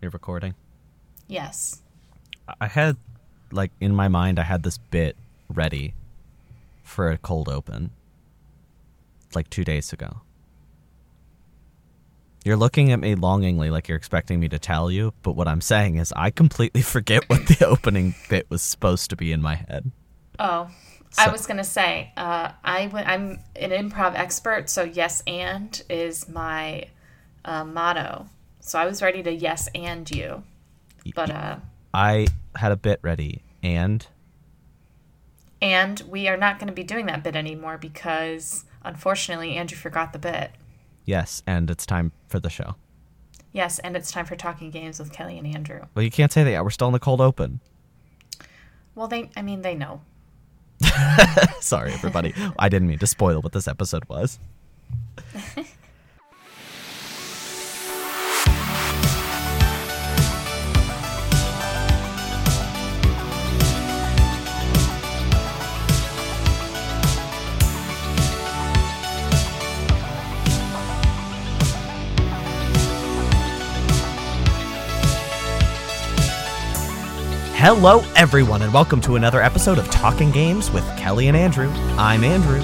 You're recording. Yes. I had, like, in my mind, I had this bit ready for a cold open, like two days ago. You're looking at me longingly, like you're expecting me to tell you, but what I'm saying is I completely forget what the opening bit was supposed to be in my head. Oh, So- I was gonna say, uh, I w- I'm an improv expert, so yes and is my uh, motto. So I was ready to yes and you, but uh, I had a bit ready, and and we are not going to be doing that bit anymore because unfortunately Andrew forgot the bit. yes, and it's time for the show. Yes, and it's time for talking games with Kellie and Andrew. Well, you can't say that yet. We're still in the cold open. Well, they, I mean, they know. Sorry, everybody. I didn't mean to spoil what this episode was. Hello, everyone, and welcome to another episode of Talking Games with Kellie and Andrew. I'm Andrew.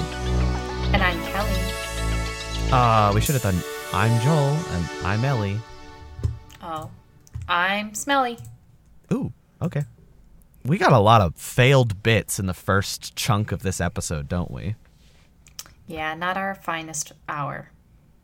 And I'm Kellie. Uh, we should have done I'm Joel and I'm Ellie. Oh, I'm Smelly. Ooh, okay. We got a lot of failed bits in the first chunk of this episode, don't we? Yeah, not our finest hour.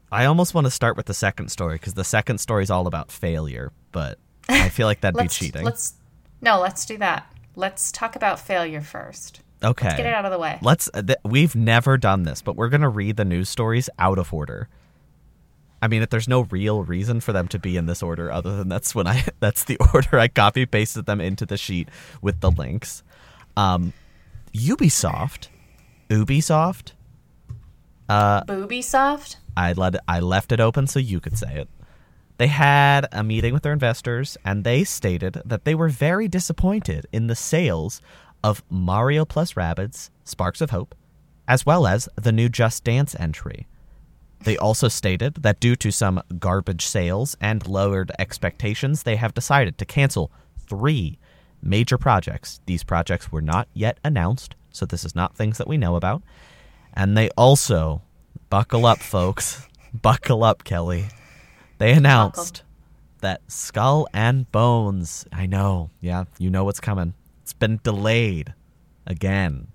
I almost want to start with the second story because the second story is all about failure, but I feel like that'd be cheating. let's no, let's do that. Let's talk about failure first. okay. Let's get it out of the way. Let's. Uh, th- we've never done this, but we're gonna read the news stories out of order. I mean, if there's no real reason for them to be in this order, other than that's when I that's the order I copy pasted them into the sheet with the links. Um, Ubisoft, Ubisoft. Uh, Booby soft. I let I left it open so you could say it. They had a meeting with their investors and they stated that they were very disappointed in the sales of Mario plus Rabbids Sparks of Hope, as well as the new Just Dance entry. They also stated that due to some garbage sales and lowered expectations, they have decided to cancel three major projects. These projects were not yet announced, so this is not things that we know about. And they also, buckle up, folks, buckle up, Kellie. They announced that Skull and Bones, I know, yeah, you know what's coming. It's been delayed again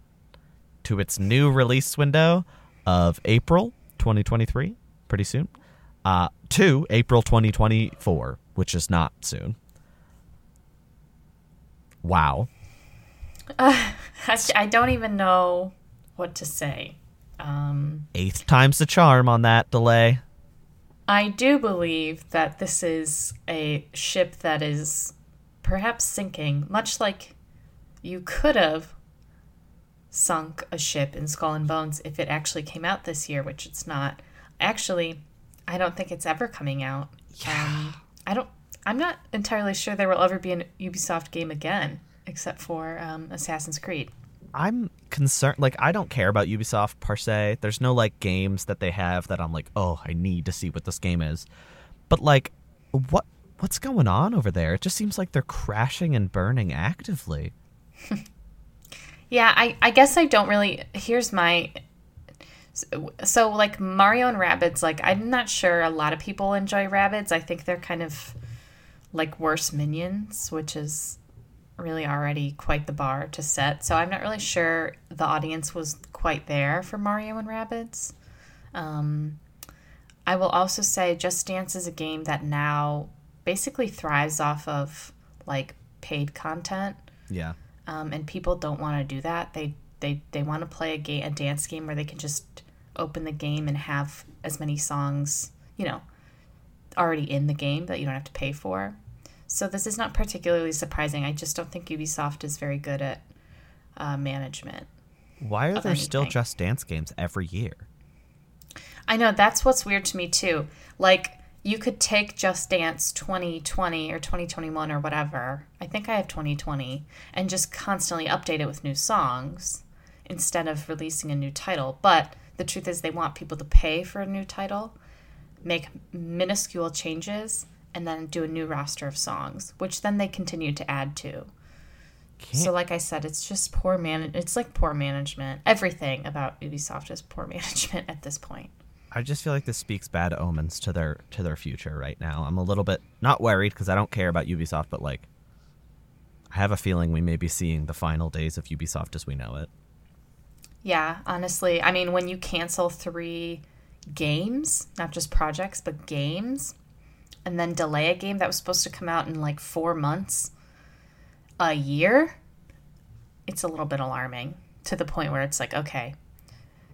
to its new release window of April 2023, pretty soon, uh, to April 2024, which is not soon. Wow. I, I don't even know what to say. Um, Eighth time's the charm on that delay. I do believe that this is a ship that is perhaps sinking, much like you could have sunk a ship in Skull and Bones if it actually came out this year, which it's not. Actually, I don't think it's ever coming out. Um, I don't. I'm not entirely sure there will ever be an Ubisoft game again, except for um, Assassin's Creed. I'm concerned. Like, I don't care about Ubisoft per se. There's no like games that they have that I'm like, oh, I need to see what this game is. But like, what what's going on over there? It just seems like they're crashing and burning actively. Yeah, I, I guess I don't really. Here's my. So, so, like Mario and Rabbids, like I'm not sure a lot of people enjoy Rabbids. I think they're kind of like worse minions, which is really already quite the bar to set. So I'm not really sure the audience was quite there for Mario and Rabbids. Um, I will also say Just Dance is a game that now basically thrives off of like paid content Yeah. um, and people don't want to do that. They they they want to play a game, a dance game where they can just open the game and have as many songs, you know, already in the game that you don't have to pay for. So this is not particularly surprising. I just don't think Ubisoft is very good at uh, management. Why are there still. Just Dance games every year? I know that's what's weird to me too. Like you could take Just Dance 2020 or 2021 or whatever. I think I have 2020 and just constantly update it with new songs instead of releasing a new title. But the truth is they want people to pay for a new title, make minuscule changes and then do a new roster of songs, which then they continue to add to. So, like I said, it's just poor man. It's like poor management. Everything about Ubisoft is poor management at this point. I just feel like this speaks bad omens to their to their future right now. I'm a little bit not worried because I don't care about Ubisoft, but like I have a feeling we may be seeing the final days of Ubisoft as we know it. Yeah, honestly, I mean, when you cancel three games, not just projects, but games, and then delay a game that was supposed to come out in like four months, a year, it's a little bit alarming to the point where it's like, okay,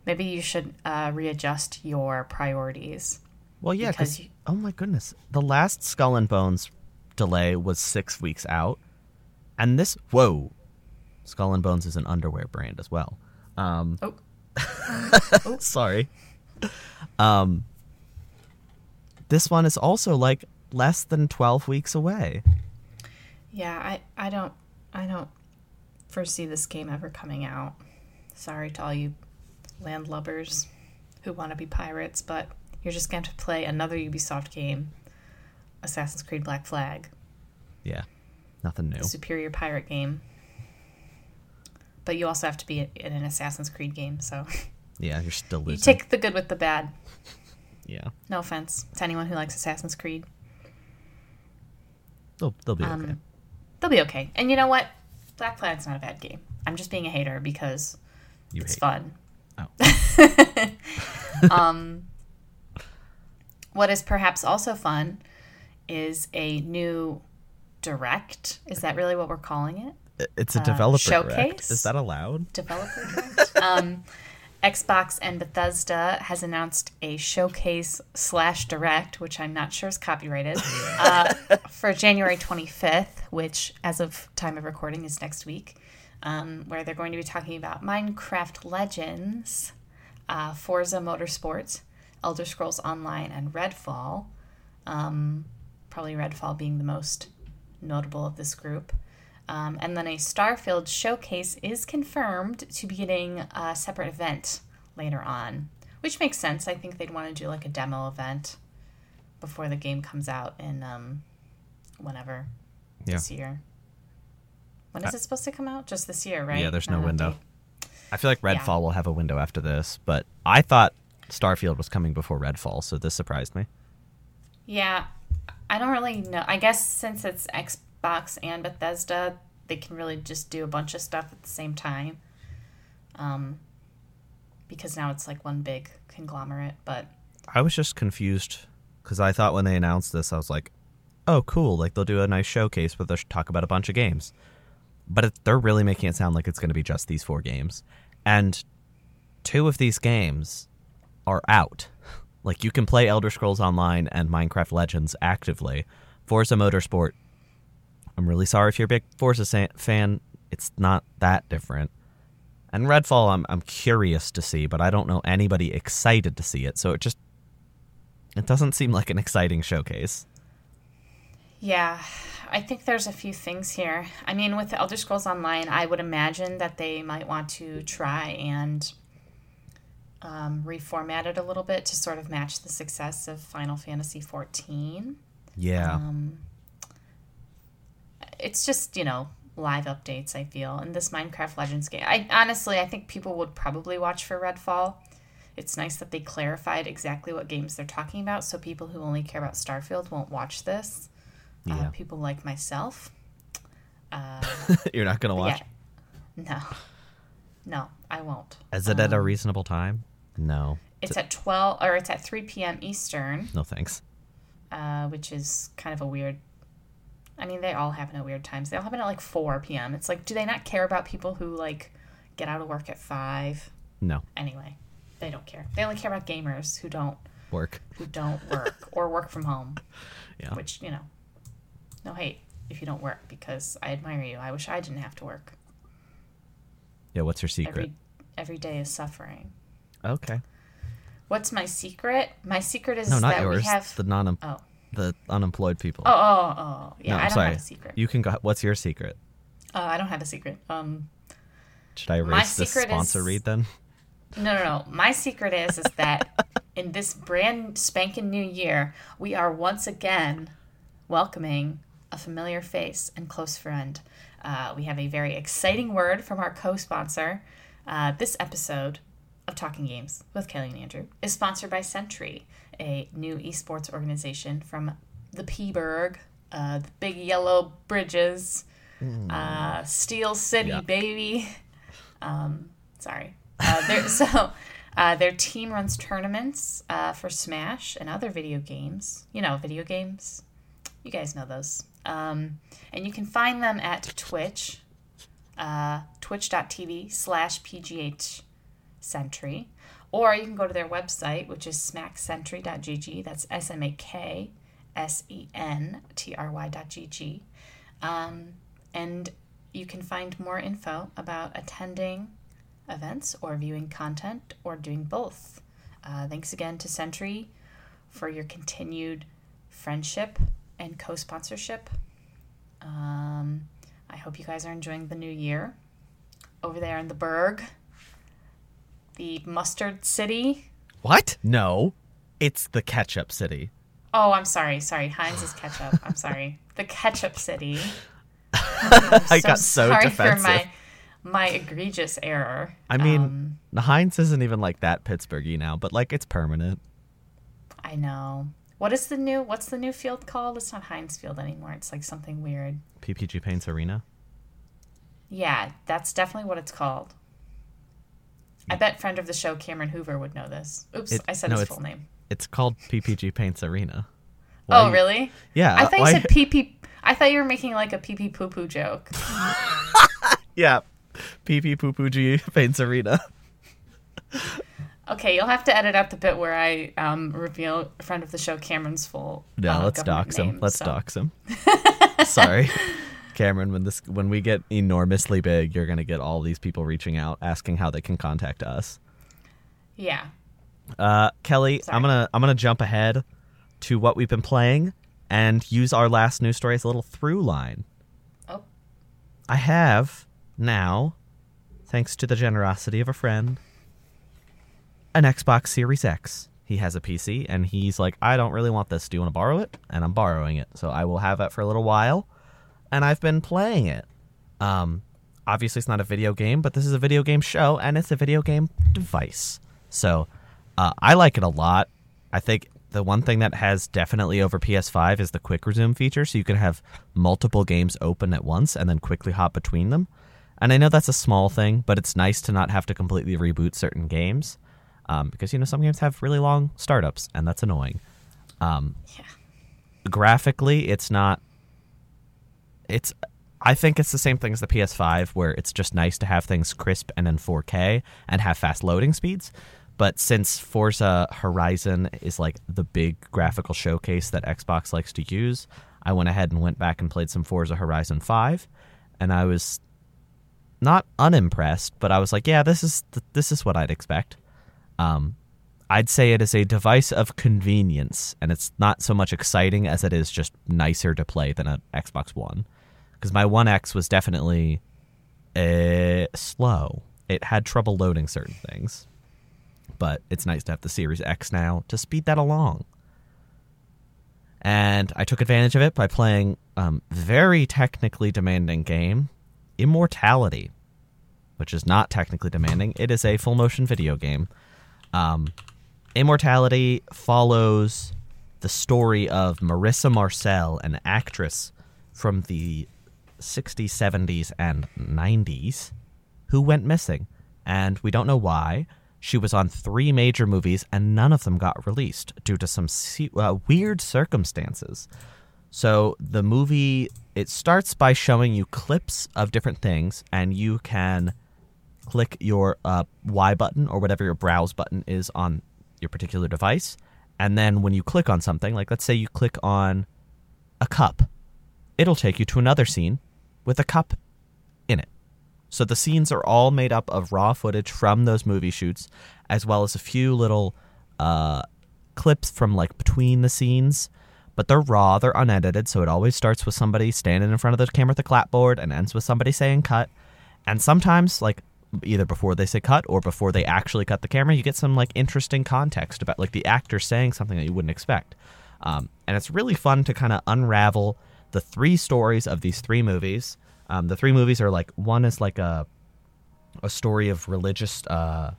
maybe you should uh, readjust your priorities. Well, yeah, Because you- oh my goodness, the last Skull and Bones delay was six weeks out, and this whoa, Skull and Bones is an underwear brand as well. Um, Oh, sorry. Um, this one is also like less than twelve weeks away. yeah, I, I don't, I don't foresee this game ever coming out. Sorry to all you landlubbers who want to be pirates, but you're just going to play another Ubisoft game, Assassin's Creed Black Flag. Yeah, nothing new. superior pirate game. But you also have to be in an Assassin's Creed game, so Yeah, you're still losing. you take the good with the bad. Yeah, No offense to anyone who likes Assassin's Creed. they'll they'll be Um, okay. They'll be okay. And you know what? Black Flag's not a bad game. I'm just being a hater because You it's hate. fun. Oh. um, what is perhaps also fun is a new direct. Is that really what we're calling it? It's a uh, developer direct. showcase? Is that allowed? developer direct. um, Xbox and Bethesda has announced a showcase slash direct, which I'm not sure is copyrighted, uh, for January 25th, which, as of time of recording, is next week, um, where they're going to be talking about Minecraft Legends, uh, Forza Motorsport, Elder Scrolls Online, and Redfall. Um, probably Redfall being the most notable of this group. Um, and then a Starfield showcase is confirmed to be getting a separate event later on, which makes sense. I think they'd want to do like a demo event before the game comes out in um, whenever Yeah. this year. When is it supposed to come out? Just this year, right? Yeah, there's no an window. update. I feel like Yeah. Redfall will have a window after this, but I thought Starfield was coming before Redfall, so this surprised me. Yeah, I don't really know. I guess since it's Xbox and Bethesda, they can really just do a bunch of stuff at the same time. Um, because now it's like one big conglomerate. But I was just confused because I thought when they announced this, I was like, "Oh, cool! Like they'll do a nice showcase where they'll talk about a bunch of games." But it, they're really making it sound like it's going to be just these four games, and two of these games are out. Like you can play Elder Scrolls Online and Minecraft Legends actively. Forza Motorsport. I'm really sorry if you're a big Forza sa- fan. It's not that different. And Redfall, I'm I'm curious to see, but I don't know anybody excited to see it. So it just it doesn't seem like an exciting showcase. yeah, I think there's a few things here. I mean, with the Elder Scrolls Online, I would imagine that they might want to try and um, reformat it a little bit to sort of match the success of Final Fantasy XIV. Yeah. Um, it's just you know live updates. I feel and this Minecraft Legends game. I honestly I think people would probably watch for Redfall. It's nice that they clarified exactly what games they're talking about, so people who only care about Starfield won't watch this. Uh, Yeah. people like myself. Uh, You're not gonna watch. yeah, no, no, I won't. Is it at a Um, reasonable time? No. It's at twelve or it's at three p.m. Eastern. No thanks. uh, which is kind of a weird. I mean, they all happen at weird times. They all happen at like 4 p.m. It's like, do they not care about people who like get out of work at 5? No. Anyway, they don't care. They only care about gamers who don't Work. who don't work or work from home, Yeah. which, you know, no hate if you don't work because I admire you. I wish I didn't have to work. Yeah. What's your secret? Every every day is suffering. Okay. What's my secret? My secret is No, not that yours. we have The non Oh. The unemployed people. Oh, oh, oh. Yeah, no, I don't sorry. have a secret. You can go. What's your secret? Uh, I don't have a secret. Um Should I erase this sponsor is- read then? No, no, no. My secret is is that in this brand spanking new year, we are once again welcoming a familiar face and close friend. Uh, we have a very exciting word from our co sponsor. Uh, this episode of Talking Games with Kellie and Andrew is sponsored by Sentry, a new esports organization from the P-Burg, uh, the big yellow bridges, uh, Steel City, Yeah. baby. Um, sorry. Uh, so uh, their team runs tournaments uh, for Smash and other video games. You know, video games. You guys know those. Um, and you can find them at Twitch, uh, twitch.tv slash pgh Sentry, or you can go to their website, which is smaksentry.gg. That's S M A K S E N T R Y.gg. Um, and you can find more info about attending events or viewing content or doing both. Uh, thanks again to Sentry for your continued friendship and co sponsorship. Um, I hope you guys are enjoying the new year over there in the Burgh the mustard city. What? No. It's the ketchup city. Oh, I'm sorry. Sorry. Heinz is ketchup. I'm sorry. The ketchup city. I got so sorry defensive. for my my egregious error. I mean, Um, the Heinz isn't even like that Pittsburghy now, but like it's permanent. I know. What is the new what's the new field called? It's not Heinz Field anymore. It's like something weird. PPG Paints Arena. Yeah, that's definitely what it's called. I bet friend of the show Cameron Hoover would know this. Oops, It- I said no, his full name. It's called PPG Paints Arena. oh, Why- really? Yeah. I thought you said pee pee. I thought you were making like a pee pee poo poo joke. Yeah. PP Poo Poo G Paints Arena. Okay, you'll have to edit out the bit where I um, reveal friend of the show Cameron's full. Yeah, uh, let's dox him. Let's so- dox him. Sorry. Cameron, when this when we get enormously big, you're gonna get all these people reaching out asking how they can contact us. Yeah. Uh, Kellie, Sorry. I'm gonna I'm gonna jump ahead to what we've been playing and use our last news story as a little through line. Oh, I have now, thanks to the generosity of a friend, an Xbox Series X. He has a PC and he's like, I don't really want this. Do you want to borrow it? And I'm borrowing it. So I will have it for a little while. And I've been playing it. Um, obviously, it's not a video game, but this is a video game show and it's a video game device. So uh, I like it a lot. I think the one thing that has definitely over PS5 is the quick resume feature. So you can have multiple games open at once and then quickly hop between them. And I know that's a small thing, but it's nice to not have to completely reboot certain games um, because, you know, some games have really long startups and that's annoying. Um, yeah. graphically it's not it's i think it's the same thing as the ps5 where it's just nice to have things crisp and in 4k and have fast loading speeds but since forza horizon is like the big graphical showcase that xbox likes to use i went ahead and went back and played some forza horizon 5 and i was not unimpressed but i was like yeah this is this is what i'd expect um, I'd say it is a device of convenience, and it's not so much exciting as it is just nicer to play than an Xbox One. Because my One X was definitely uh, slow. It had trouble loading certain things. But it's nice to have the Series X now to speed that along. And I took advantage of it by playing um, very technically demanding game, Immortality, which is not technically demanding. It is a full motion video game. Um, Immortality follows the story of Marissa Marcel, an actress from the 60s, 70s, and 90s, who went missing. And we don't know why. She was on three major movies, and none of them got released due to some uh, weird circumstances. So the movie it starts by showing you clips of different things, and you can click your uh, Y button or whatever your browse button is on your particular device. And then when you click on something, like let's say you click on a cup, it'll take you to another scene with a cup in it. So the scenes are all made up of raw footage from those movie shoots, as well as a few little uh, clips from like between the scenes. But they're raw, they're unedited, so it always starts with somebody standing in front of the camera with a clapboard and ends with somebody saying cut. And sometimes, like either before they say cut or before they actually cut the camera, you get some like interesting context about like the actor saying something that you wouldn't expect. Um, and it's really fun to kind of unravel the three stories of these three movies. Um, the three movies are like one is like a a story of religious uh,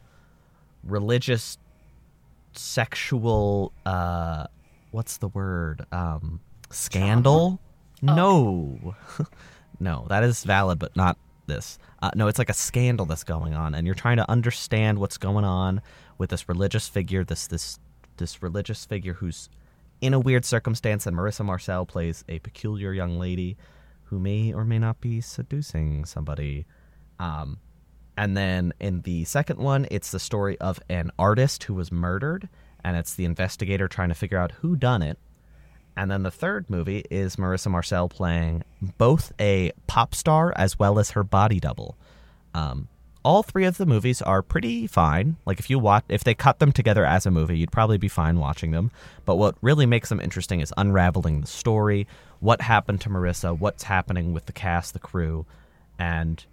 religious sexual uh, what's the word um, scandal. No, no, that is valid, but not this. Uh, no, it's like a scandal that's going on, and you're trying to understand what's going on with this religious figure, this this this religious figure who's in a weird circumstance, and Marissa Marcel plays a peculiar young lady who may or may not be seducing somebody. Um, and then in the second one, it's the story of an artist who was murdered, and it's the investigator trying to figure out who done it. And then the third movie is Marissa Marcel playing both a pop star as well as her body double. Um, all three of the movies are pretty fine. Like if you watch, if they cut them together as a movie, you'd probably be fine watching them. But what really makes them interesting is unraveling the story, what happened to Marissa, what's happening with the cast, the crew, and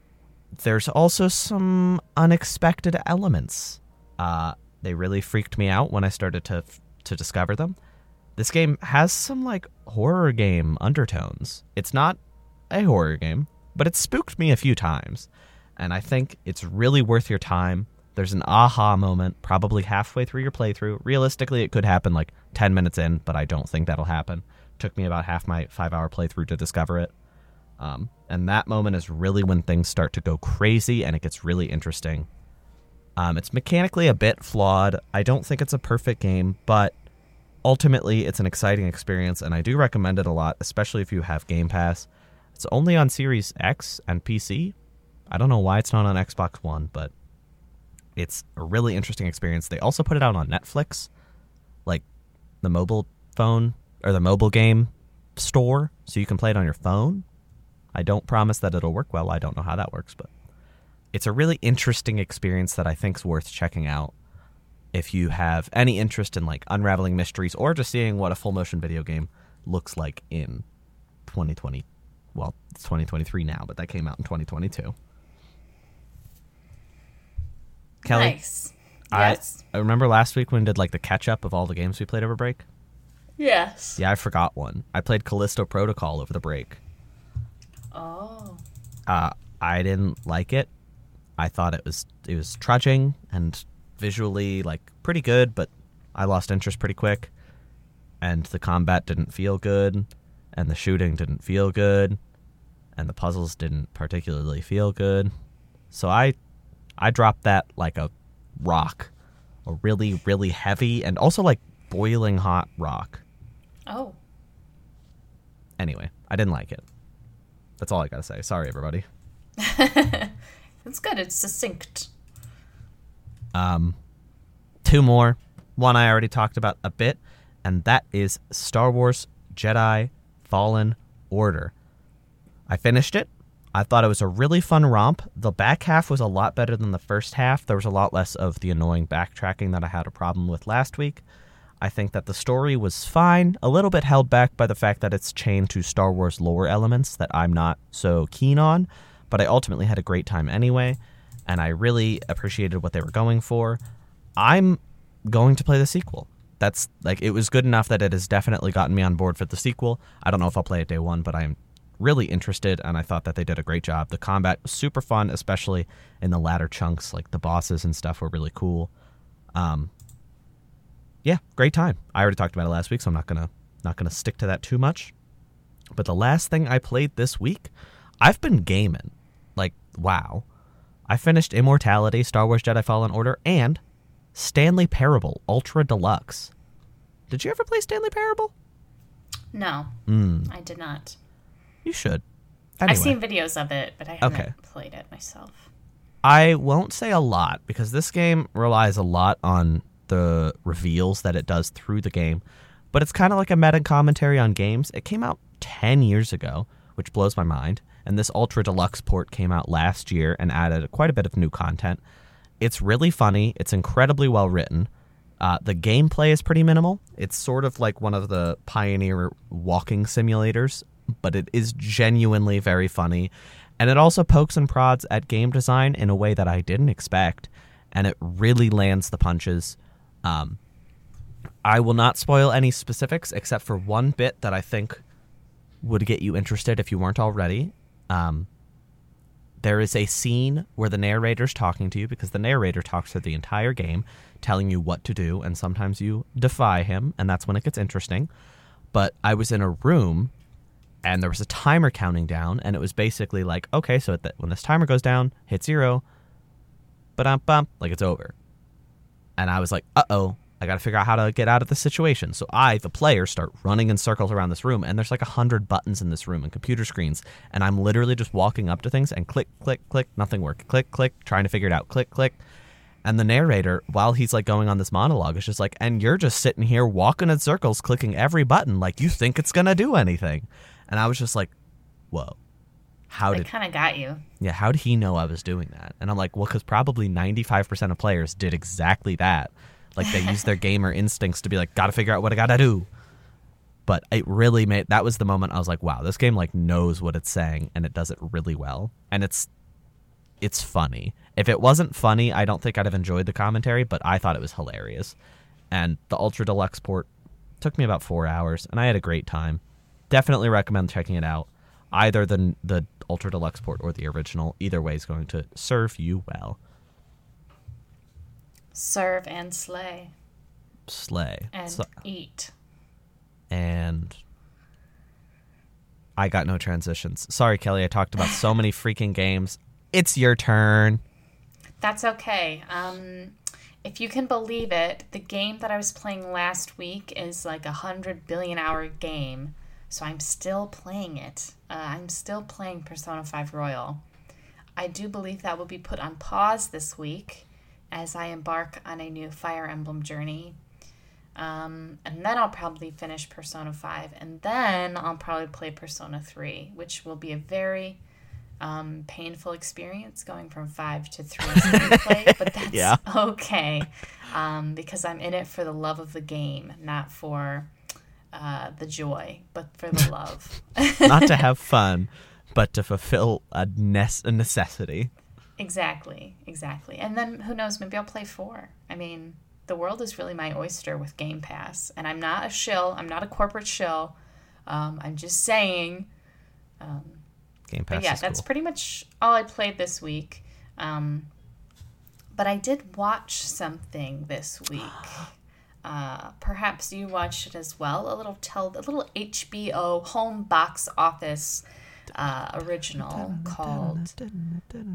there's also some unexpected elements. Uh, they really freaked me out when I started to to discover them. This game has some like horror game undertones. It's not a horror game, but it spooked me a few times and I think it's really worth your time. There's an aha moment probably halfway through your playthrough. Realistically, it could happen like 10 minutes in, but I don't think that'll happen. Took me about half my five hour playthrough to discover it. Um, and that moment is really when things start to go crazy and it gets really interesting. Um, it's mechanically a bit flawed. I don't think it's a perfect game, but ultimately it's an exciting experience, and I do recommend it a lot, especially if you have Game Pass. It's only on Series X and PC, I don't know why it's not on Xbox One, but it's a really interesting experience. They also put it out on Netflix, like the mobile phone or the mobile game store, so you can play it on your phone. I don't promise that it'll work well. I don't know how that works, but it's a really interesting experience that I think's worth checking out if you have any interest in like unraveling mysteries or just seeing what a full motion video game looks like in 2020. Well, it's 2023 now, but that came out in 2022. Kellie. Nice. Yes. I, I remember last week when we did like the catch up of all the games we played over break. Yes. Yeah, I forgot one. I played Callisto Protocol over the break. Oh. Uh, I didn't like it. I thought it was it was trudging and visually like pretty good, but I lost interest pretty quick. And the combat didn't feel good, and the shooting didn't feel good, and the puzzles didn't particularly feel good. So I I dropped that like a rock, a really, really heavy and also like boiling hot rock. Oh. Anyway, I didn't like it. That's all I gotta say. Sorry, everybody. It's good. It's succinct. Um, two more. One I already talked about a bit, and that is Star Wars Jedi Fallen Order. I finished it. I thought it was a really fun romp. The back half was a lot better than the first half. There was a lot less of the annoying backtracking that I had a problem with last week. I think that the story was fine, a little bit held back by the fact that it's chained to Star Wars lore elements that I'm not so keen on, but I ultimately had a great time anyway, and I really appreciated what they were going for. I'm going to play the sequel. That's like it was good enough that it has definitely gotten me on board for the sequel. I don't know if I'll play it day one, but I'm really interested, and I thought that they did a great job. The combat was super fun, especially in the latter chunks. Like the bosses and stuff were really cool. Um, yeah, great time. I already talked about it last week, so I'm not gonna not gonna stick to that too much. But the last thing I played this week, I've been gaming. Like wow, I finished Immortality, Star Wars Jedi Fallen Order, and Stanley Parable Ultra Deluxe. Did you ever play Stanley Parable? No, Mm, I did not. You should. Anyway. I've seen videos of it, but I haven't Okay. played it myself. I won't say a lot because this game relies a lot on the reveals that it does through the game, but it's kind of like a meta commentary on games. It came out 10 years ago, which blows my mind, and this Ultra Deluxe port came out last year and added quite a bit of new content. It's really funny, it's incredibly well written. Uh, the gameplay is pretty minimal. It's sort of like one of the Pioneer walking simulators, but it is genuinely very funny. And it also pokes and prods at game design in a way that I didn't expect. And it really lands the punches. Um, I will not spoil any specifics except for one bit that I think would get you interested if you weren't already. Um, there is a scene where the narrator's talking to you because the narrator talks through the entire game, telling you what to do, and sometimes you defy him, and that's when it gets interesting. But I was in a room and there was a timer counting down, and it was basically like, okay, so the, when this timer goes down, hit zero, but bump, like it's over. And I was like, uh oh, I got to figure out how to get out of the situation. So I, the player, start running in circles around this room, and there's like a hundred buttons in this room and computer screens, and I'm literally just walking up to things and click, click, click, nothing working, click, click, trying to figure it out, click, click. And the narrator, while he's like going on this monologue, is just like, and you're just sitting here walking in circles, clicking every button like you think it's gonna do anything. And I was just like, whoa. How did kind of got you. yeah, how did he know I was doing that? And I'm like, well, because probably 95% of players did exactly that. Like they used their gamer instincts to be like, gotta figure out what I gotta do. But it really made that was the moment I was like, wow, this game like knows what it's saying and it does it really well. And it's it's funny. If it wasn't funny, I don't think I'd have enjoyed the commentary, but I thought it was hilarious. And the Ultra Deluxe port took me about four hours, and I had a great time. Definitely recommend checking it out. Either the the Ultra Deluxe port or the original. Either way is going to serve you well. Serve and slay Slay. and So- eat. and I got no transitions. Sorry, Kellie. I talked about so many freaking games. It's your turn. That's okay. Um, if you can believe it, the game that I was playing last week is like a hundred billion hour game, so I'm still playing it. Uh, I'm still playing Persona 5 Royal. I do believe that will be put on pause this week as I embark on a new Fire Emblem journey. Um, and then I'll probably finish Persona 5, and then I'll probably play Persona 3, which will be a very um, painful experience going from 5 to 3 gameplay, but that's Yeah. okay um, because I'm in it for the love of the game, not for uh, the joy, but for the love. Not to have fun, but to fulfill a, nes- a necessity. Exactly, exactly. And then who knows, maybe I'll play four. I mean, the world is really my oyster with Game Pass. And I'm not a shill, I'm not a corporate shill. Um, I'm just saying. Game Pass yeah, that's cool. pretty much all I played this week. Um, but I did watch something this week. Uh, perhaps you watched it as well. A little tel- a little HBO home box office uh, original called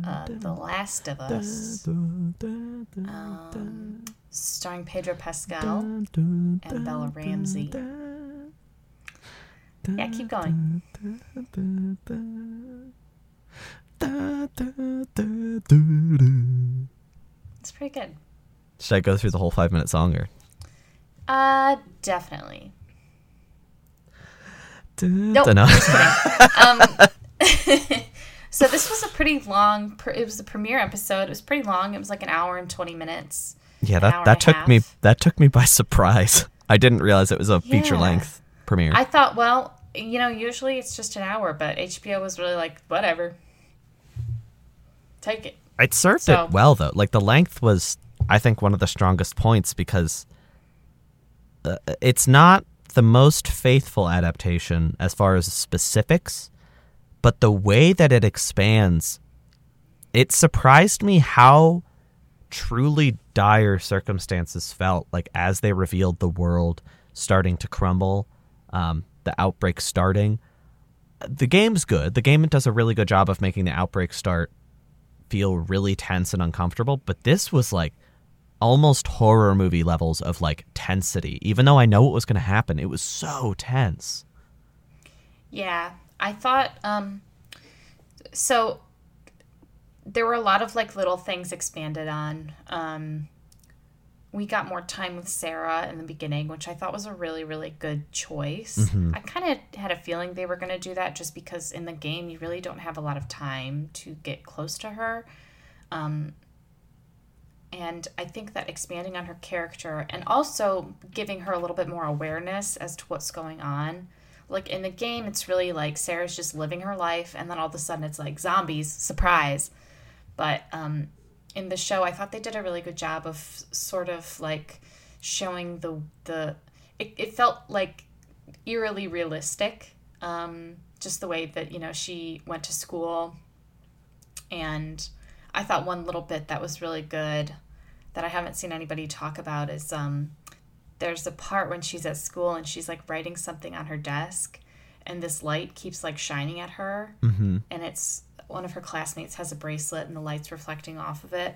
uh, The Last of Us, um, starring Pedro Pascal and Bella Ramsey. Yeah, keep going. It's pretty good. Should I go through the whole five minute song or? Uh, definitely. Nope. Nope, Um, so this was a pretty long. Pr- it was the premiere episode. It was pretty long. It was like an hour and twenty minutes. Yeah, that that took me that took me by surprise. I didn't realize it was a feature length premiere. I thought, well, you know, usually it's just an hour, but HBO was really like, whatever, take it. It served So- it well though. Like the length was, I think, one of the strongest points because uh, it's not the most faithful adaptation as far as specifics, but the way that it expands, it surprised me how truly dire circumstances felt like as they revealed the world starting to crumble, um, the outbreak starting. The game's good. The game does a really good job of making the outbreak start feel really tense and uncomfortable, but this was like almost horror movie levels of like tensity. Even though I know what was going to happen, it was so tense. Yeah, I thought um so there were a lot of like little things expanded on. Um we got more time with Sarah in the beginning, which I thought was a really really good choice. I kind of had a feeling they were going to do that just because in the game you really don't have a lot of time to get close to her. Um and I think that expanding on her character and also giving her a little bit more awareness as to what's going on. Like in the game it's really like sarah's just living her life and then all of a sudden it's like zombies. Surprise. But um in the show i thought they did a really good job of sort of like showing the the it, it felt like eerily realistic. Um, just the way that you know she went to school, and I thought one little bit that was really good that I haven't seen anybody talk about is um, there's a part when she's at school and she's like writing something on her desk, and this light keeps like shining at her, Mm-hmm. and it's one of her classmates has a bracelet and the light's reflecting off of it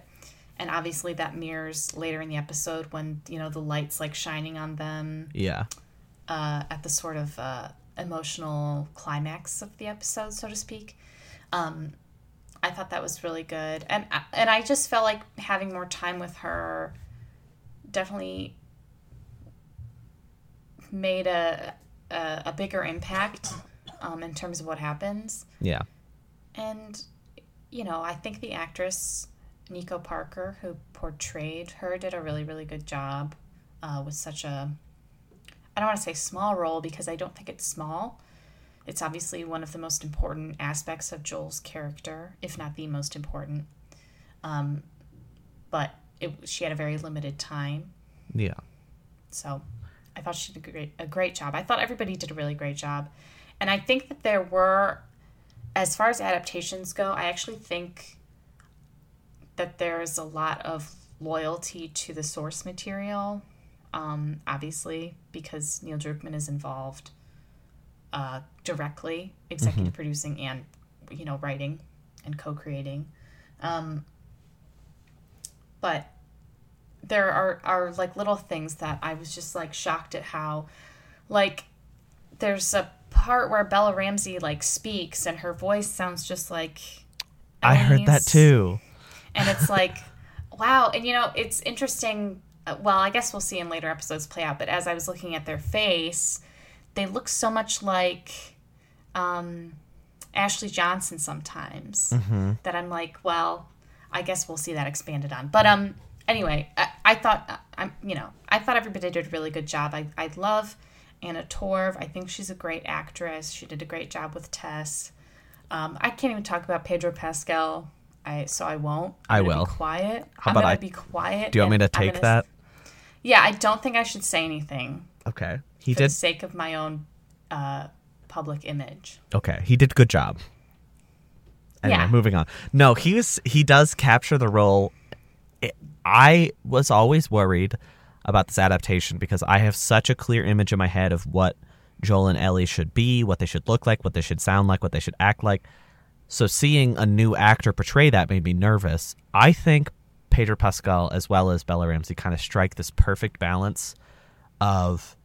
and obviously that mirrors later in the episode when you know the lights like shining on them Yeah. uh, at the sort of uh, emotional climax of the episode so to speak um, i thought that was really good and and i just felt like having more time with her definitely made a a, a bigger impact um, in terms of what happens Yeah. and, you know, I think the actress Nico Parker, who portrayed her, did a really, really good job uh, with such a, I don't want to say small role because I don't think it's small. It's obviously one of the most important aspects of Joel's character, if not the most important. Um, but it, she had a very limited time. Yeah. So I thought she did a great, a great job. I thought everybody did a really great job. And I think that there were, as far as adaptations go, I actually think that there's a lot of loyalty to the source material, um, obviously, because Neil Druckmann is involved uh, directly, executive producing and, you know, writing and co creating. Um, but there are, are like little things that I was just like shocked at how, like, there's a part where Bella Ramsey like speaks and her voice sounds just like I heard that too. and it's like wow and you know it's interesting well i guess we'll see in later episodes play out but as i was looking at their face they look so much like um, ashley johnson sometimes that i'm like well i guess we'll see that expanded on but um anyway i, I thought uh, i'm you know i thought everybody did a really good job i, I love anna torv i think she's a great actress she did a great job with tess um, i can't even talk about pedro pascal I, so I won't. I I'm gonna will. Be quiet. How I'm about I- be quiet. Do you want me to take gonna- that? Yeah, I don't think I should say anything Okay. He for the did. sake of my own uh, public image. Okay. He did good job. Anyway, Yeah. moving on. No, he was he does capture the role. It, I was always worried about this adaptation because I have such a clear image in my head of what Joel and Ellie should be, what they should look like, what they should sound like, what they should act like. So seeing a new actor portray that made me nervous. I think Pedro Pascal as well as Bella Ramsey kind of strike this perfect balance of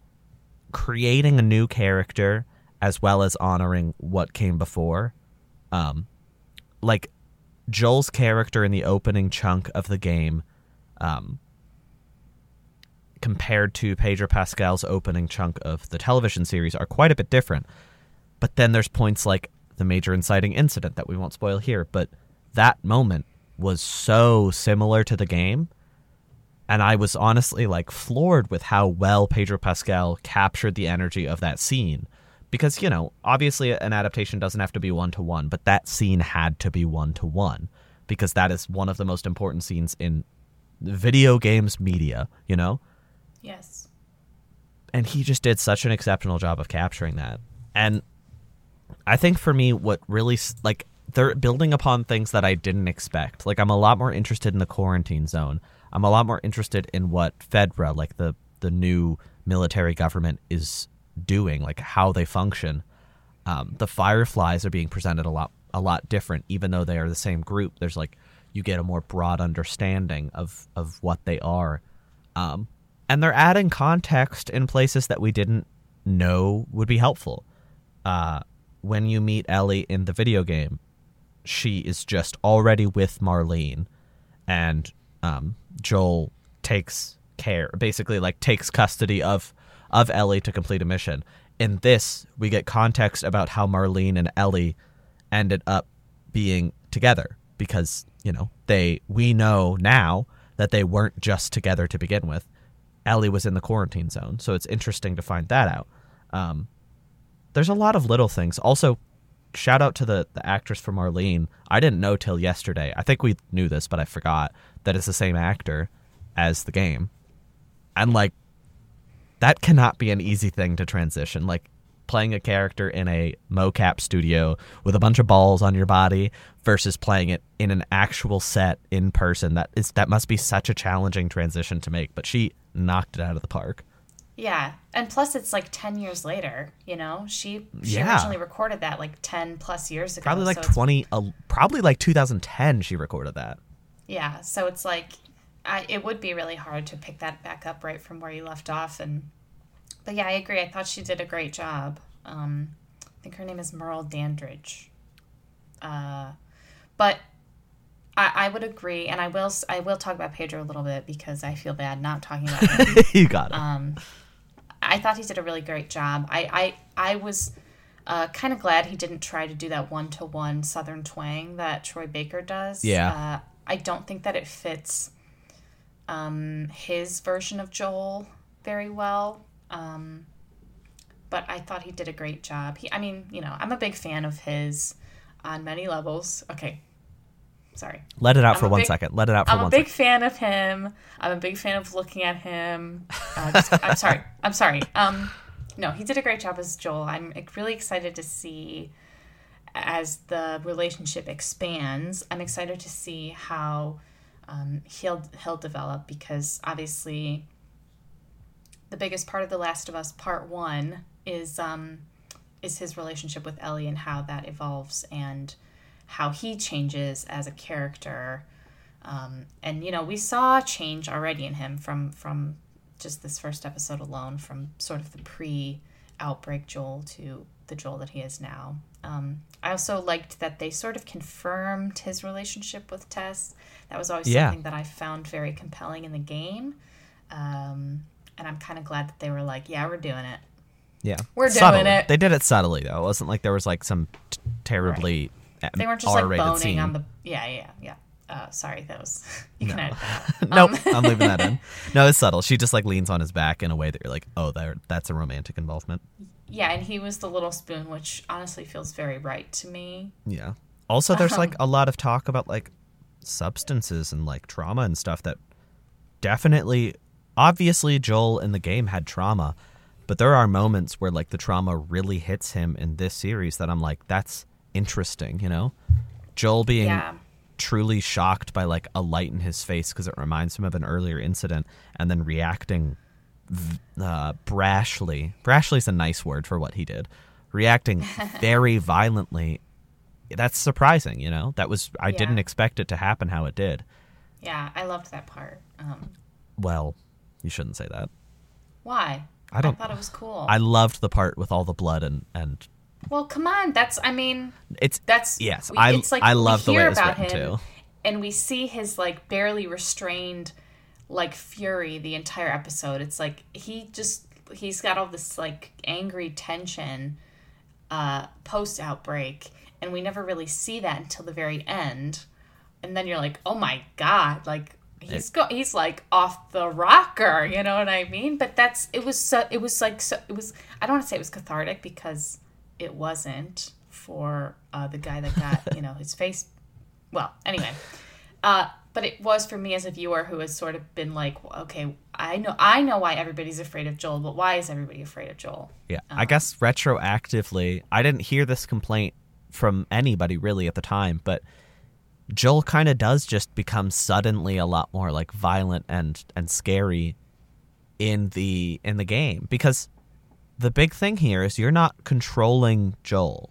creating a new character as well as honoring what came before. Um, like Joel's character in the opening chunk of the game, um, compared to Pedro Pascal's opening chunk of the television series, are quite a bit different. But then there's points like the major inciting incident that we won't spoil here, but that moment was so similar to the game and I was honestly like floored with how well Pedro Pascal captured the energy of that scene. Because, you know, obviously an adaptation doesn't have to be one to one, but that scene had to be one to one because that is one of the most important scenes in video games media, you know? Yes. and he just did such an exceptional job of capturing that. And I think for me, what really like they're building upon things that I didn't expect. Like I'm a lot more interested in the quarantine zone. I'm a lot more interested in what Fedra, like the the new military government, is doing, like how they function. Um, the Fireflies are being presented a lot a lot different, even though they are the same group. There's like you get a more broad understanding of of what they are. Um, and they're adding context in places that we didn't know would be helpful. Uh, when you meet Ellie in the video game, she is just already with Marlene, and um, Joel takes care, basically like takes custody of of Ellie to complete a mission. In this, we get context about how Marlene and Ellie ended up being together because you know they we know now that they weren't just together to begin with. Ellie was in the quarantine zone, so it's interesting to find that out. Um, there's a lot of little things. Also, shout out to the the actress for Marlene. I didn't know till yesterday. I think we knew this, but I forgot that it's the same actor as the game. And like that cannot be an easy thing to transition. Like playing a character in a mocap studio with a bunch of balls on your body versus playing it in an actual set in person. That is that must be such a challenging transition to make, but she knocked it out of the park. Yeah, and plus it's like ten years later. You know, she she Yeah. originally recorded that like ten plus years ago. Probably like so 20 uh, probably like 2010 she recorded that. Yeah, so it's like I, it would be really hard to pick that back up right from where you left off. And but yeah, I agree. I thought she did a great job. Um, I think her name is Merle Dandridge. Uh, but I, I would agree, and I will I will talk about Pedro a little bit because I feel bad not talking about him. you got it. Um, I thought he did a really great job. I I, I was uh, kind of glad he didn't try to do that one to one Southern twang that Troy Baker does. Yeah. Uh, I don't think that it fits um, his version of Joel very well. Um, but I thought he did a great job. He, I mean, you know, I'm a big fan of his on many levels. Okay, sorry. Let it out I'm for one big- second. Let it out for I'm a big second. fan of him. I'm a big fan of looking at him. Uh, just- I'm sorry. I'm sorry. Um, no, he did a great job as Joel. I'm really excited to see as the relationship expands. I'm excited to see how um, he'll he'll develop because obviously the biggest part of The Last of Us Part One is um, is his relationship with Ellie and how that evolves and how he changes as a character. Um, and you know, we saw change already in him from from just this first episode alone, from sort of the pre-outbreak Joel to the Joel that he is now. Um, I also liked that they sort of confirmed his relationship with Tess. That was always Yeah. something that I found very compelling in the game. Um, and I'm kind of glad that they were like, "Yeah, we're doing it." Yeah. We're doing Subtly. it. They did it subtly though. It wasn't like there was like some t- terribly uh, They weren't just like R-rated boning scene. on the. Yeah, yeah, yeah. Uh, sorry, that was. You can edit that. nope, Um, I'm leaving that in. No, it's subtle. She just like leans on his back in a way that you're like, oh, there, that's a romantic involvement. Yeah, and he was the little spoon, which honestly feels very right to me. Yeah. Also, there's like Uh-huh. a lot of talk about like substances and like trauma and stuff that definitely, obviously, Joel in the game had trauma, but there are moments where like the trauma really hits him in this series that I'm like, that's interesting, you know? Joel being Yeah. Truly shocked by like a light in his face because it reminds him of an earlier incident and then reacting uh, brashly. Brashly is a nice word for what he did. Reacting very violently. That's surprising, you know? That was, I Yeah. didn't expect it to happen how it did. Yeah, I loved that part. Um, Well, you shouldn't say that. why? I don't- thought it was cool. I loved the part with all the blood and, and well, come on. That's. I mean, it's, that's. Yes, we- I- it's like I love the way it's about written, him, too. and we see his like barely restrained, like fury the entire episode. It's like he just he's got all this like angry tension, uh, post outbreak, and we never really see that until the very end, and then you're like, oh my god, like. He's go- he's like off the rocker, you know what I mean? But that's it was so it was like so it was I don't want to say it was cathartic because it wasn't for uh, the guy that got you know his face well anyway. Uh, but it was for me as a viewer who has sort of been like okay i know i know why everybody's afraid of joel but why is everybody afraid of joel? Yeah, I guess retroactively, I didn't hear this complaint from anybody really at the time, but Joel kind of does just become suddenly a lot more like violent and and scary in the in the game because the big thing here is you're not controlling Joel.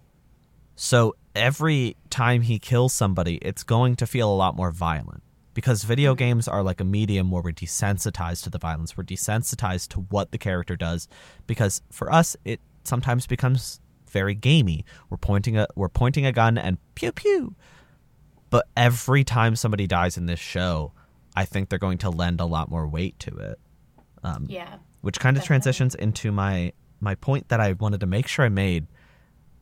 So every time he kills somebody, it's going to feel a lot more violent because video mm-hmm. games are like a medium where we're desensitized to the violence. We're desensitized to what the character does because for us it sometimes becomes very gamey. We're pointing a we're pointing a gun and pew pew. But every time somebody dies in this show, I think they're going to lend a lot more weight to it um, yeah which kind of Definitely. transitions into my my point that I wanted to make sure I made.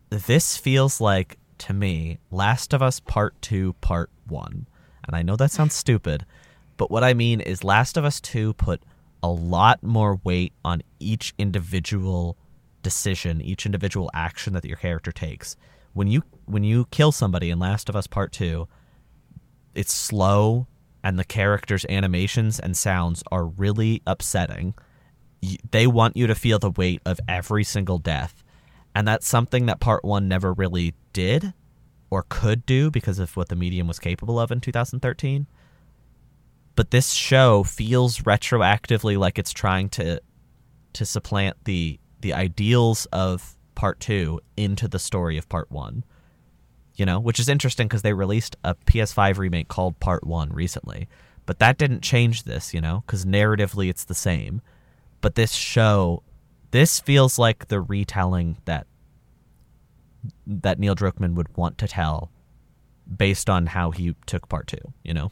This feels like to me Last of Us Part 2 Part 1. And I know that sounds stupid, but what I mean is Last of Us 2 put a lot more weight on each individual decision, each individual action that your character takes. When you when you kill somebody in Last of Us Part 2, it's slow and the characters' animations and sounds are really upsetting. They want you to feel the weight of every single death. And that's something that part one never really did or could do because of what the medium was capable of in 2013. But this show feels retroactively like it's trying to to supplant the the ideals of part two into the story of part one you know, which is interesting because they released a PS5 remake called Part 1 recently. But that didn't change this, you know, because narratively it's the same. But this show, this feels like the retelling that that Neil Druckmann would want to tell based on how he took Part 2, you know?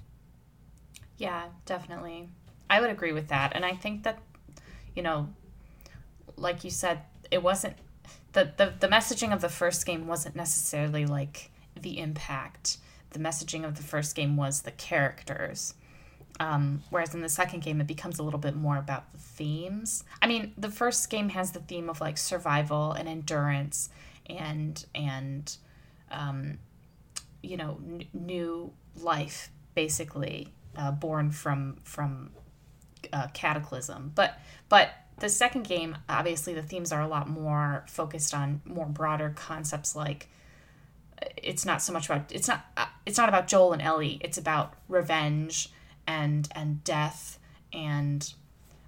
Yeah, definitely. I would agree with that. And I think that, you know, like you said, it wasn't the, the, the messaging of the first game wasn't necessarily like the impact. The messaging of the first game was the characters. Um, whereas in the second game, it becomes a little bit more about the themes. I mean, the first game has the theme of like survival and endurance and and um, you know n- new life basically uh, born from from uh, cataclysm. But but the second game, obviously, the themes are a lot more focused on more broader concepts like it's not so much about it's not uh, it's not about Joel and Ellie. It's about revenge and and death and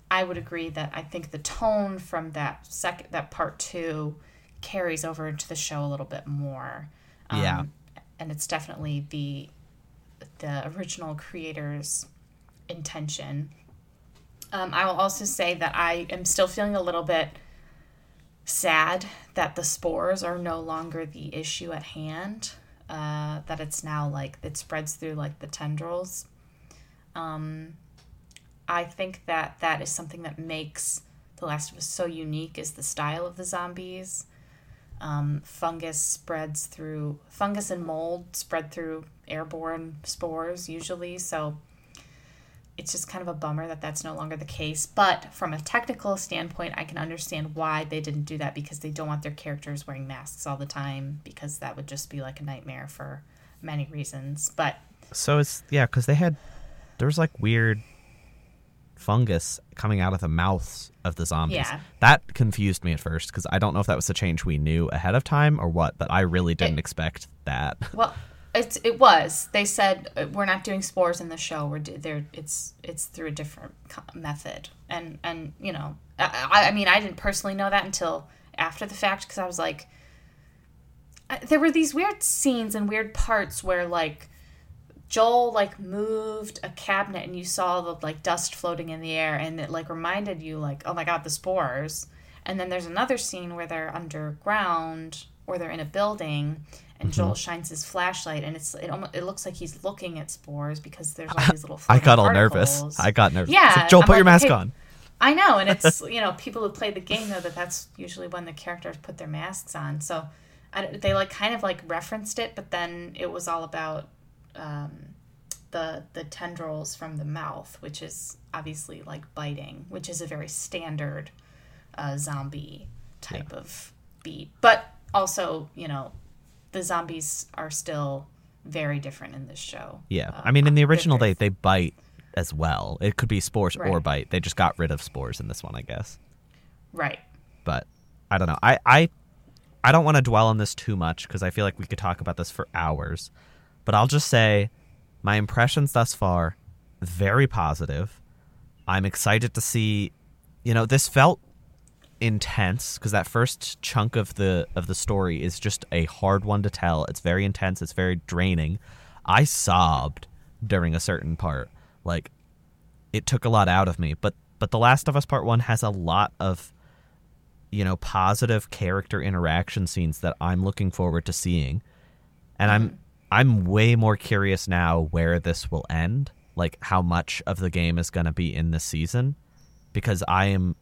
I would agree that I think the tone from that second that part two carries over into the show a little bit more. Um, Yeah. and it's definitely the the original creator's intention. Um, I will also say that I am still feeling a little bit sad that the spores are no longer the issue at hand. Uh, that it's now like it spreads through like the tendrils. Um, I think that that is something that makes The Last of Us so unique is the style of the zombies. Um, fungus spreads through fungus and mold spread through airborne spores usually. So it's just kind of a bummer that that's no longer the case. But from a technical standpoint, I can understand why they didn't do that because they don't want their characters wearing masks all the time because that would just be like a nightmare for many reasons. But So it's, yeah, because they had, there was like weird fungus coming out of the mouths of the zombies. Yeah. That confused me at first because I don't know if that was a change we knew ahead of time or what, but I really didn't It- expect that. well, it's it was. They said uh, we're not doing spores in the show. We're there. It's it's through a different method. And and you know, I, I I mean, I didn't personally know that until after the fact because I was like, I, there were these weird scenes and weird parts where like Joel like moved a cabinet and you saw the like dust floating in the air and it like reminded you like oh my god the spores and then there's another scene where they're underground or they're in a building and mm-hmm. Joel shines his flashlight and it's it almost it looks like he's looking at spores because there's all these little I got all nervous. I got nervous. Yeah, like, Joel, I'm put your mask okay, on. I know, and it's you know people who play the game know that that's usually when the characters put their masks on. So I, they like kind of like referenced it, but then it was all about um, the the tendrils from the mouth, which is obviously like biting, which is a very standard uh, zombie type of beat. But also, you know, the zombies are still very different in this show. Yeah. Uh, I mean, in the original, they, they bite as well. It could be spores or bite. They just got rid of spores in this one, I guess. right. But I don't know. I, I, I don't want to dwell on this too much because I feel like we could talk about this for hours. But I'll just say my impressions thus far, very positive. I'm excited to see, you know, this felt intense because that first chunk of the of the story is just a hard one to tell. It's very intense. It's very draining. I sobbed during a certain part. Like it took a lot out of me. But but The Last of Us Part One has a lot of you know positive character interaction scenes that I'm looking forward to seeing, and I'm mm-hmm. I'm way more curious now where this will end. Like how much of the game is going to be in this season, because I am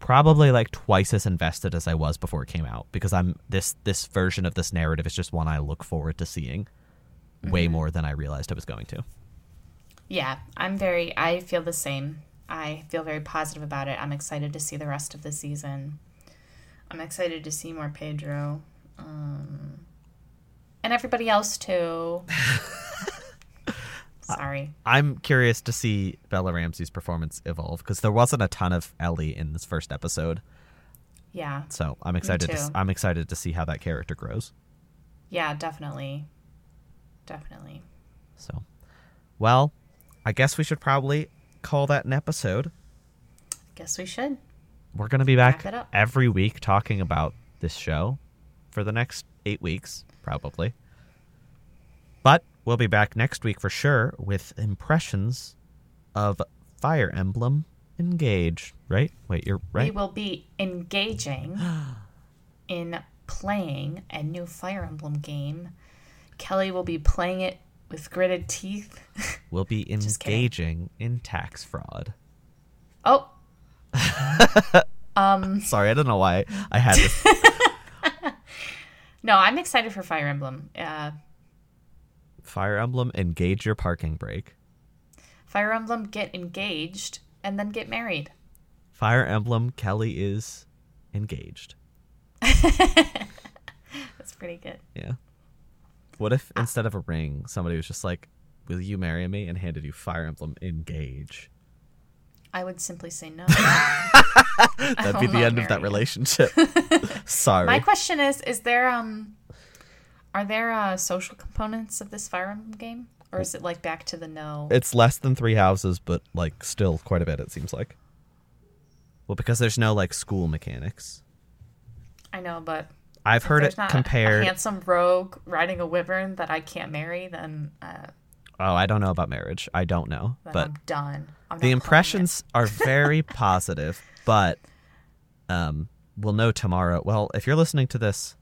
probably like twice as invested as I was before it came out because I'm this this version of this narrative is just one I look forward to seeing way more than I realized I was going to. Yeah, I'm very, I feel the same. I feel very positive about it. I'm excited to see the rest of the season. I'm excited to see more Pedro. Um, and everybody else too. Sorry. I'm curious to see Bella Ramsey's performance evolve because there wasn't a ton of Ellie in this first episode, Yeah. so I'm excited. To. I'm excited to see how that character grows. Yeah, definitely. Definitely. So, well, I guess we should probably call that an episode. I guess we should. We're going to be back Wrap it up. every week talking about this show for the next eight weeks, probably. But we'll be back next week for sure with impressions of Fire Emblem Engage. Right? Wait, you're right. We will be engaging in playing a new Fire Emblem game. Kellie will be playing it with gritted teeth. We'll be engaging in tax fraud. oh, um, Sorry, I don't know why I had this. no, I'm excited for Fire Emblem. Uh, Fire Emblem Engage your parking brake. Fire Emblem get engaged and then get married. Fire Emblem Kellie is engaged. That's pretty good. Yeah. What if instead of a ring, somebody was just like, "Will you marry me?" and handed you Fire Emblem Engage? I would simply say no. That'd be the end of that relationship. Sorry. My question is: Is there um, are there uh, social components of this Fire Emblem game, or is it like back to the no? it's less than three houses, but like still quite a bit. It seems like. Well, because there's no like school mechanics. I know, but I've heard it not a- compared. A handsome rogue riding a wyvern that I can't marry, then, uh, oh, I don't know about marriage. I don't know, then but I'm done. I'm the not playing it. impressions are very positive, but um, we'll know tomorrow. Well, if you're listening to this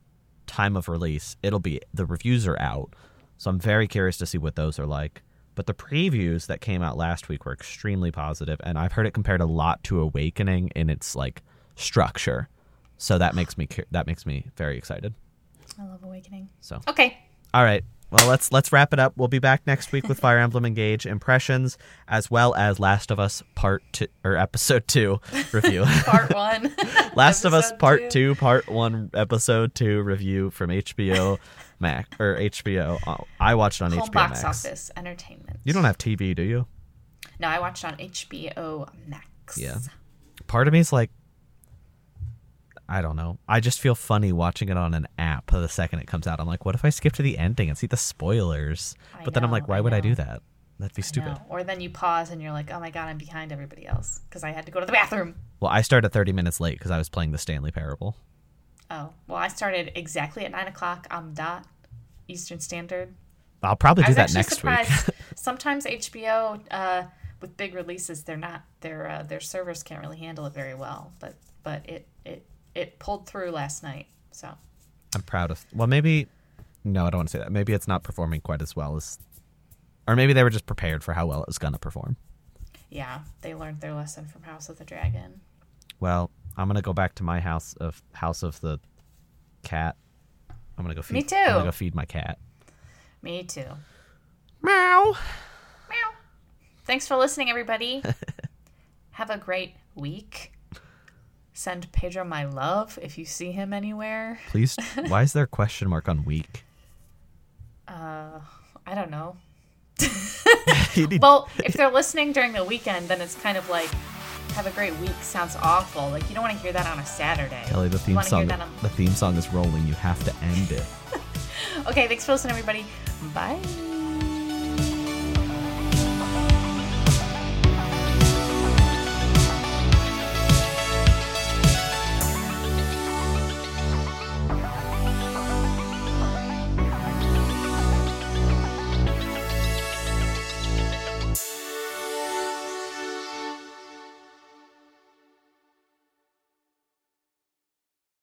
time of release, it'll be the reviews are out, so I'm very curious to see what those are like. But the previews that came out last week were extremely positive, and I've heard it compared a lot to Awakening in its like structure. So that makes me cu- that makes me very excited. I love Awakening. So Okay. all right. Well, let's let's wrap it up. We'll be back next week with Fire Emblem Engage impressions as well as Last of Us Part 2 or Episode 2 review. Part one. Last of Us Part two. 2 Part 1 Episode 2 review from HBO Mac or HBO. I watched it on Home HBO box Max. office entertainment. You don't have TV, do you? No, I watched on HBO Max. Yeah. Part of me is like I don't know. I just feel funny watching it on an app the second it comes out. I'm like, what if I skip to the ending and see the spoilers? I But then I'm like, why I would I do that? That'd be stupid. Or then you pause and you're like, oh my god, I'm behind everybody else because I had to go to the bathroom. Well, I started 30 minutes late because I was playing the Stanley Parable. Oh, well, I started exactly at nine o'clock on dot Eastern Standard. I'll probably do that next surprised. week. Sometimes HBO, uh, with big releases, they're not their uh, their servers can't really handle it very well. But but it it it pulled through last night. So I'm proud of. Well, maybe. No, I don't want to say that. Maybe it's not performing quite as well as. Or maybe they were just prepared for how well it was going to perform. yeah, they learned their lesson from House of the Dragon. Well, I'm going to go back to my house of House of the Cat. I'm to go feed. Me too. I'm to go feed my cat. Me too. Meow. Meow. Thanks for listening, everybody. Have a great week. Send Pedro my love if you see him anywhere. Please. why is there a question mark on week? Uh, I don't know. Well, if they're listening during the weekend, then it's kind of like have a great week sounds awful. Like you don't want to hear that on a Saturday. Kellie, the theme song. on- The theme song is rolling. You have to end it. Okay, thanks for listening, everybody. Bye.